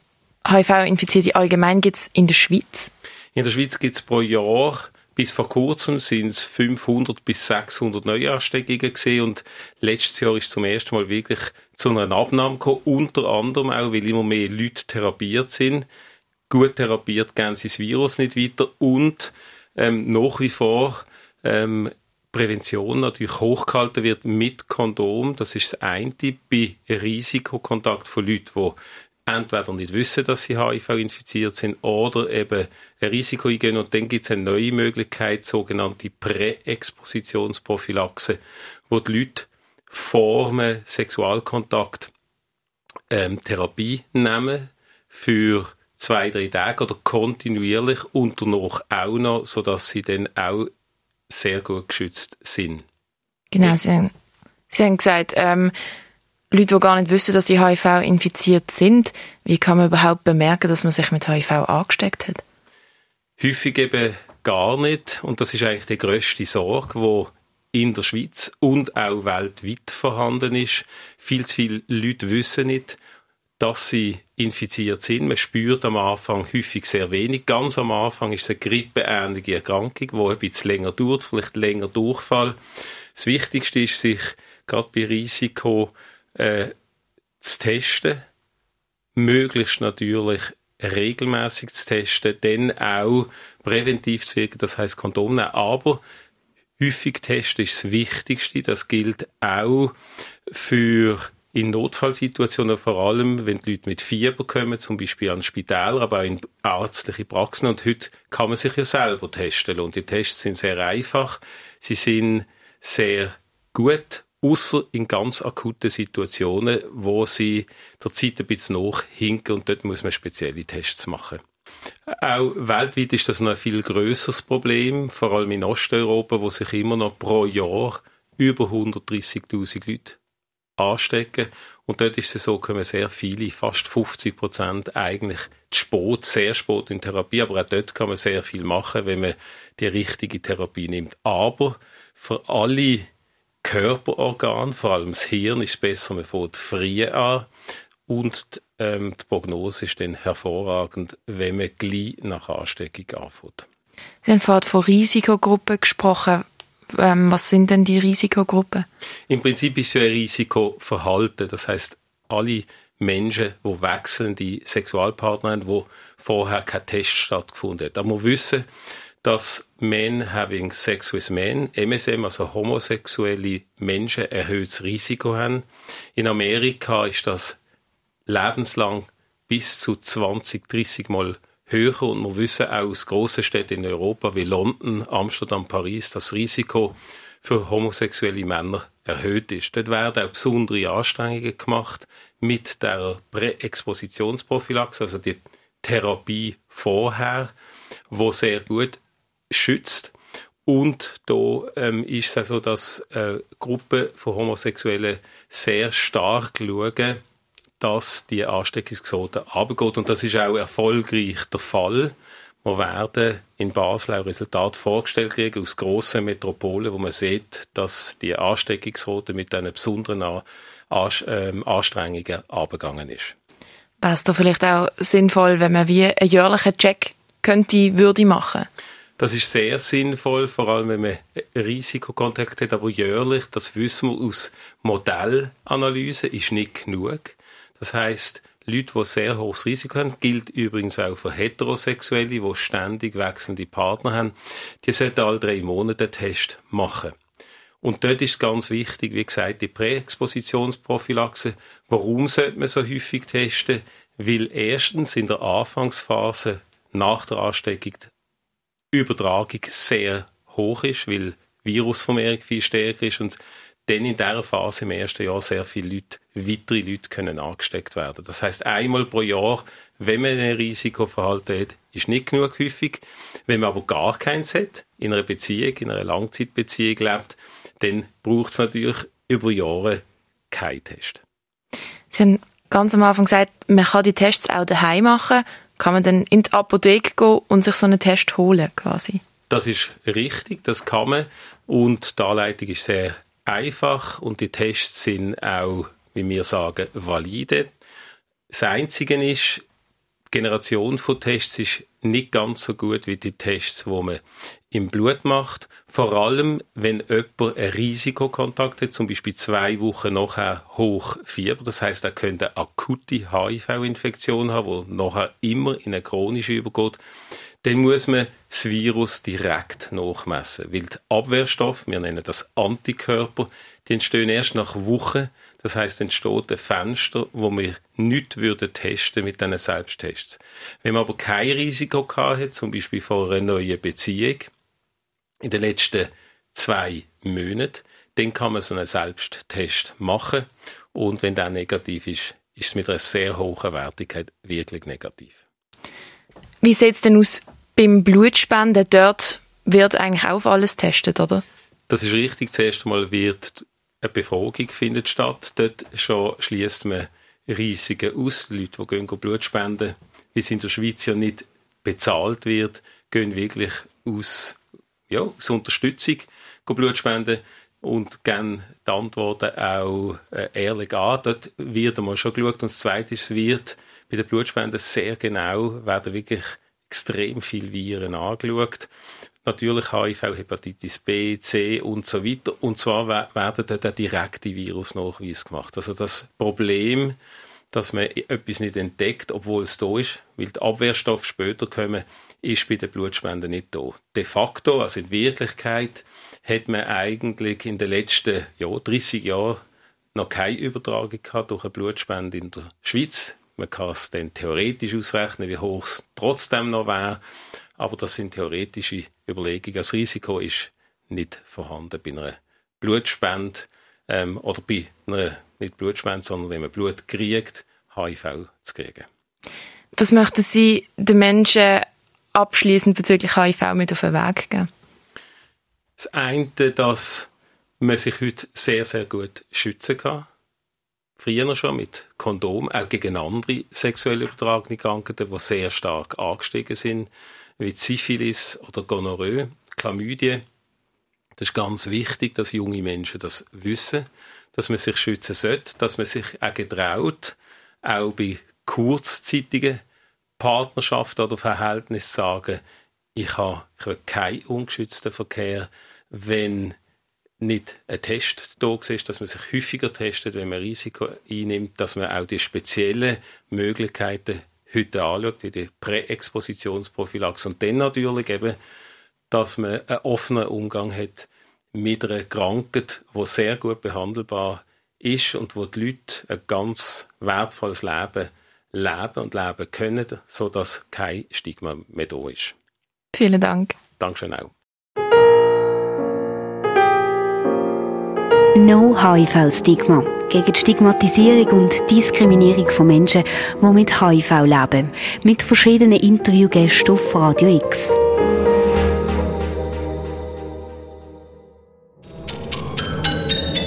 S1: HIV-Infizierte allgemein gibt es in der Schweiz?
S9: In der Schweiz gibt es pro Jahr bis vor kurzem sind es 500 bis 600 Neuansteckungen gesehen und letztes Jahr ist zum ersten Mal wirklich zu einer Abnahme gekommen, unter anderem auch, weil immer mehr Leute therapiert sind gut therapiert gehen sie das Virus nicht weiter und ähm, nach wie vor ähm, Prävention natürlich hochgehalten wird mit Kondom. Das ist das eine bei Risikokontakt von Leuten, die entweder nicht wissen, dass sie HIV infiziert sind oder eben ein Risiko eingehen. Und dann gibt es eine neue Möglichkeit, sogenannte Präexpositionsprophylaxe, wo die Leute vor dem Sexualkontakt ähm, Therapie nehmen für zwei, drei Tage oder kontinuierlich und danach auch noch, sodass sie dann auch sehr gut geschützt sind.
S1: Genau, sie haben Sie haben gesagt, ähm, Leute, die gar nicht wissen, dass sie HIV infiziert sind, wie kann man überhaupt bemerken, dass man sich mit HIV angesteckt hat?
S9: Häufig eben gar nicht. Und das ist eigentlich die grösste Sorge, wo in der Schweiz und auch weltweit vorhanden ist. Viel zu viele Leute wissen nicht, dass sie infiziert sind. Man spürt am Anfang häufig sehr wenig. Ganz am Anfang ist es eine grippeähnliche Erkrankung, die ein bisschen länger dauert, vielleicht länger Durchfall. Das Wichtigste ist, sich gerade bei Risiko äh, zu testen, möglichst natürlich regelmäßig zu testen, dann auch präventiv zu wirken, das heißt Kondom nehmen, aber häufig testen ist das Wichtigste, das gilt auch für in Notfallsituationen, vor allem wenn die Leute mit Fieber kommen, zum Beispiel an Spitäler, aber auch in ärztliche Praxen. Und heute kann man sich ja selber testen. Und die Tests sind sehr einfach. Sie sind sehr gut außer in ganz akuten Situationen, wo sie der Zeit ein bisschen nachhinken und dort muss man spezielle Tests machen. Auch weltweit ist das noch ein viel größeres Problem, vor allem in Osteuropa, wo sich immer noch pro Jahr über 130.000 Leute anstecken. Und dort ist es so, kommen sehr viele, fast 50 Prozent eigentlich spät, sehr spät in Therapie. Aber auch dort kann man sehr viel machen, wenn man die richtige Therapie nimmt. Aber für alle Körperorgan, vor allem das Hirn, ist besser, man fängt früh an. Und ähm, die Prognose ist dann hervorragend, wenn man gleich nach Ansteckung anfängt.
S1: Sie haben vorhin von Risikogruppen gesprochen. Ähm, was sind denn die Risikogruppen?
S9: Im Prinzip ist ja ein Risikoverhalten. Das heißt, alle Menschen, die wechselnde Sexualpartner haben, wo vorher kein Test stattgefunden hat. Aber wir wissen, dass Men having sex with men, MSM, also homosexuelle Menschen, erhöhtes Risiko haben. In Amerika ist das lebenslang bis zu 20, 30 Mal höher und wir wissen auch aus grossen Städten in Europa wie London, Amsterdam, Paris, das Risiko für homosexuelle Männer erhöht ist. Dort werden auch besondere Anstrengungen gemacht mit der Präexpositionsprophylaxe, also die Therapie vorher, wo sehr gut schützt. Und da ähm, ist es so, dass äh, Gruppen von Homosexuellen sehr stark schauen, dass die Ansteckungsquote abgeht. Und das ist auch erfolgreich der Fall. Wir werden in Basel auch Resultate vorgestellt kriegen aus grossen Metropolen, wo man sieht, dass die Ansteckungsquote mit einer besonderen ähm, Anstrengungen abgegangen ist.
S1: Wäre es da vielleicht auch sinnvoll, wenn man wie einen jährlichen Check könnte, würde machen?
S9: Das ist sehr sinnvoll, vor allem wenn man Risikokontakt hat, aber jährlich, das wissen wir aus Modellanalyse, ist nicht genug. Das heißt, Leute, die sehr hohes Risiko haben, gilt übrigens auch für Heterosexuelle, die ständig wechselnde Partner haben, die sollten alle drei Monate einen Test machen. Und dort ist ganz wichtig, wie gesagt, die Präexpositionsprophylaxe. Warum sollte man so häufig testen? Weil erstens in der Anfangsphase nach der Ansteckung Übertragung sehr hoch ist, weil Virusvermehrung viel stärker ist und dann in dieser Phase im ersten Jahr sehr viele Leute, weitere Leute können angesteckt werden. Das heißt einmal pro Jahr, wenn man ein Risikoverhalten hat, ist nicht genug häufig. Wenn man aber gar keins hat, in einer Beziehung, in einer Langzeitbeziehung lebt, dann braucht es natürlich über Jahre keinen Test.
S1: Sie haben ganz am Anfang gesagt, man kann die Tests auch daheim machen kann man dann in die Apotheke gehen und sich so einen Test holen quasi?
S9: Das ist richtig, das kann man. Und die Anleitung ist sehr einfach und die Tests sind auch, wie wir sagen, valide. Das Einzige ist, die Generation von Tests ist nicht ganz so gut wie die Tests, die man im Blut macht. Vor allem, wenn jemand ein Risikokontakt hat, zum Beispiel zwei Wochen nachher hoch Fieber. Das heißt, er könnte eine akute HIV-Infektion haben, die nachher immer in eine chronische übergeht. Dann muss man das Virus direkt nachmessen. Weil die Abwehrstoffe, wir nennen das Antikörper, die entstehen erst nach Wochen. Das heißt, entsteht ein Fenster, wo wir nicht würden testen mit diesen Selbsttests. Wenn man aber kein Risiko hat, zum Beispiel vor einer neuen Beziehung, in den letzten zwei Monaten, dann kann man so einen Selbsttest machen. Und wenn der negativ ist, ist es mit einer sehr hohen Wertigkeit wirklich negativ.
S1: Wie sieht es denn aus beim Blutspenden? Dort wird eigentlich auf alles getestet, oder?
S9: Das ist richtig. Zuerst einmal wird eine Befragung findet statt. Dort schon schließt man Risiken aus. Leute, die gehen Blut spenden, wie es in der Schweiz ja nicht bezahlt wird, gehen wirklich aus, ja, aus Unterstützung Blut spenden und geben die Antworten auch äh, ehrlich an. Dort wird einmal schon geschaut. Und das Zweite ist, es wird bei den Blutspenden sehr genau, werden wirklich extrem viele Viren angeschaut. Natürlich HIV, Hepatitis B, C und so weiter. Und zwar werden dort auch direkte Virusnachweise gemacht. Also das Problem, dass man etwas nicht entdeckt, obwohl es da ist, weil die Abwehrstoffe später kommen, ist bei den Blutspenden nicht da. De facto, also in Wirklichkeit, hat man eigentlich in den letzten ja, 30 Jahren noch keine Übertragung gehabt durch eine Blutspende in der Schweiz. Man kann es dann theoretisch ausrechnen, wie hoch es trotzdem noch wäre. Aber das sind theoretische Überlegungen. Das Risiko ist nicht vorhanden bei einer Blutspende ähm, oder bei einer, nicht Blutspende, sondern wenn man Blut kriegt, HIV zu kriegen.
S1: Was möchten Sie den Menschen abschließend bezüglich HIV mit auf den Weg geben?
S9: Das eine, dass man sich heute sehr, sehr gut schützen kann. Früher schon mit Kondom, auch gegen andere sexuell übertragene Krankheiten, die sehr stark angestiegen sind, wie Syphilis oder Gonorrhoe, Chlamydien. Das ist ganz wichtig, dass junge Menschen das wissen, dass man sich schützen sollte, dass man sich auch getraut, auch bei kurzzeitigen Partnerschaften oder Verhältnissen sagen, ich habe, ich habe keinen ungeschützten Verkehr, wenn nicht ein Test da ist, dass man sich häufiger testet, wenn man Risiko einnimmt, dass man auch die speziellen Möglichkeiten heute anschaut, wie die Präexpositionsprophylaxe und dann natürlich eben, dass man einen offenen Umgang hat mit einer Krankheit, die sehr gut behandelbar ist und wo die Leute ein ganz wertvolles Leben leben und leben können, sodass kein Stigma mehr da ist.
S1: Vielen Dank.
S9: Dankeschön auch.
S7: No HIV-Stigma. Gegen die Stigmatisierung und Diskriminierung von Menschen, die mit HIV leben. Mit verschiedenen Interviewgästen auf Radio X.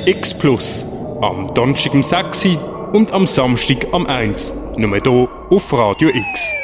S10: X Plus. Am Donnerstag um 6 und am Samstag am 1. Nur hier auf Radio X.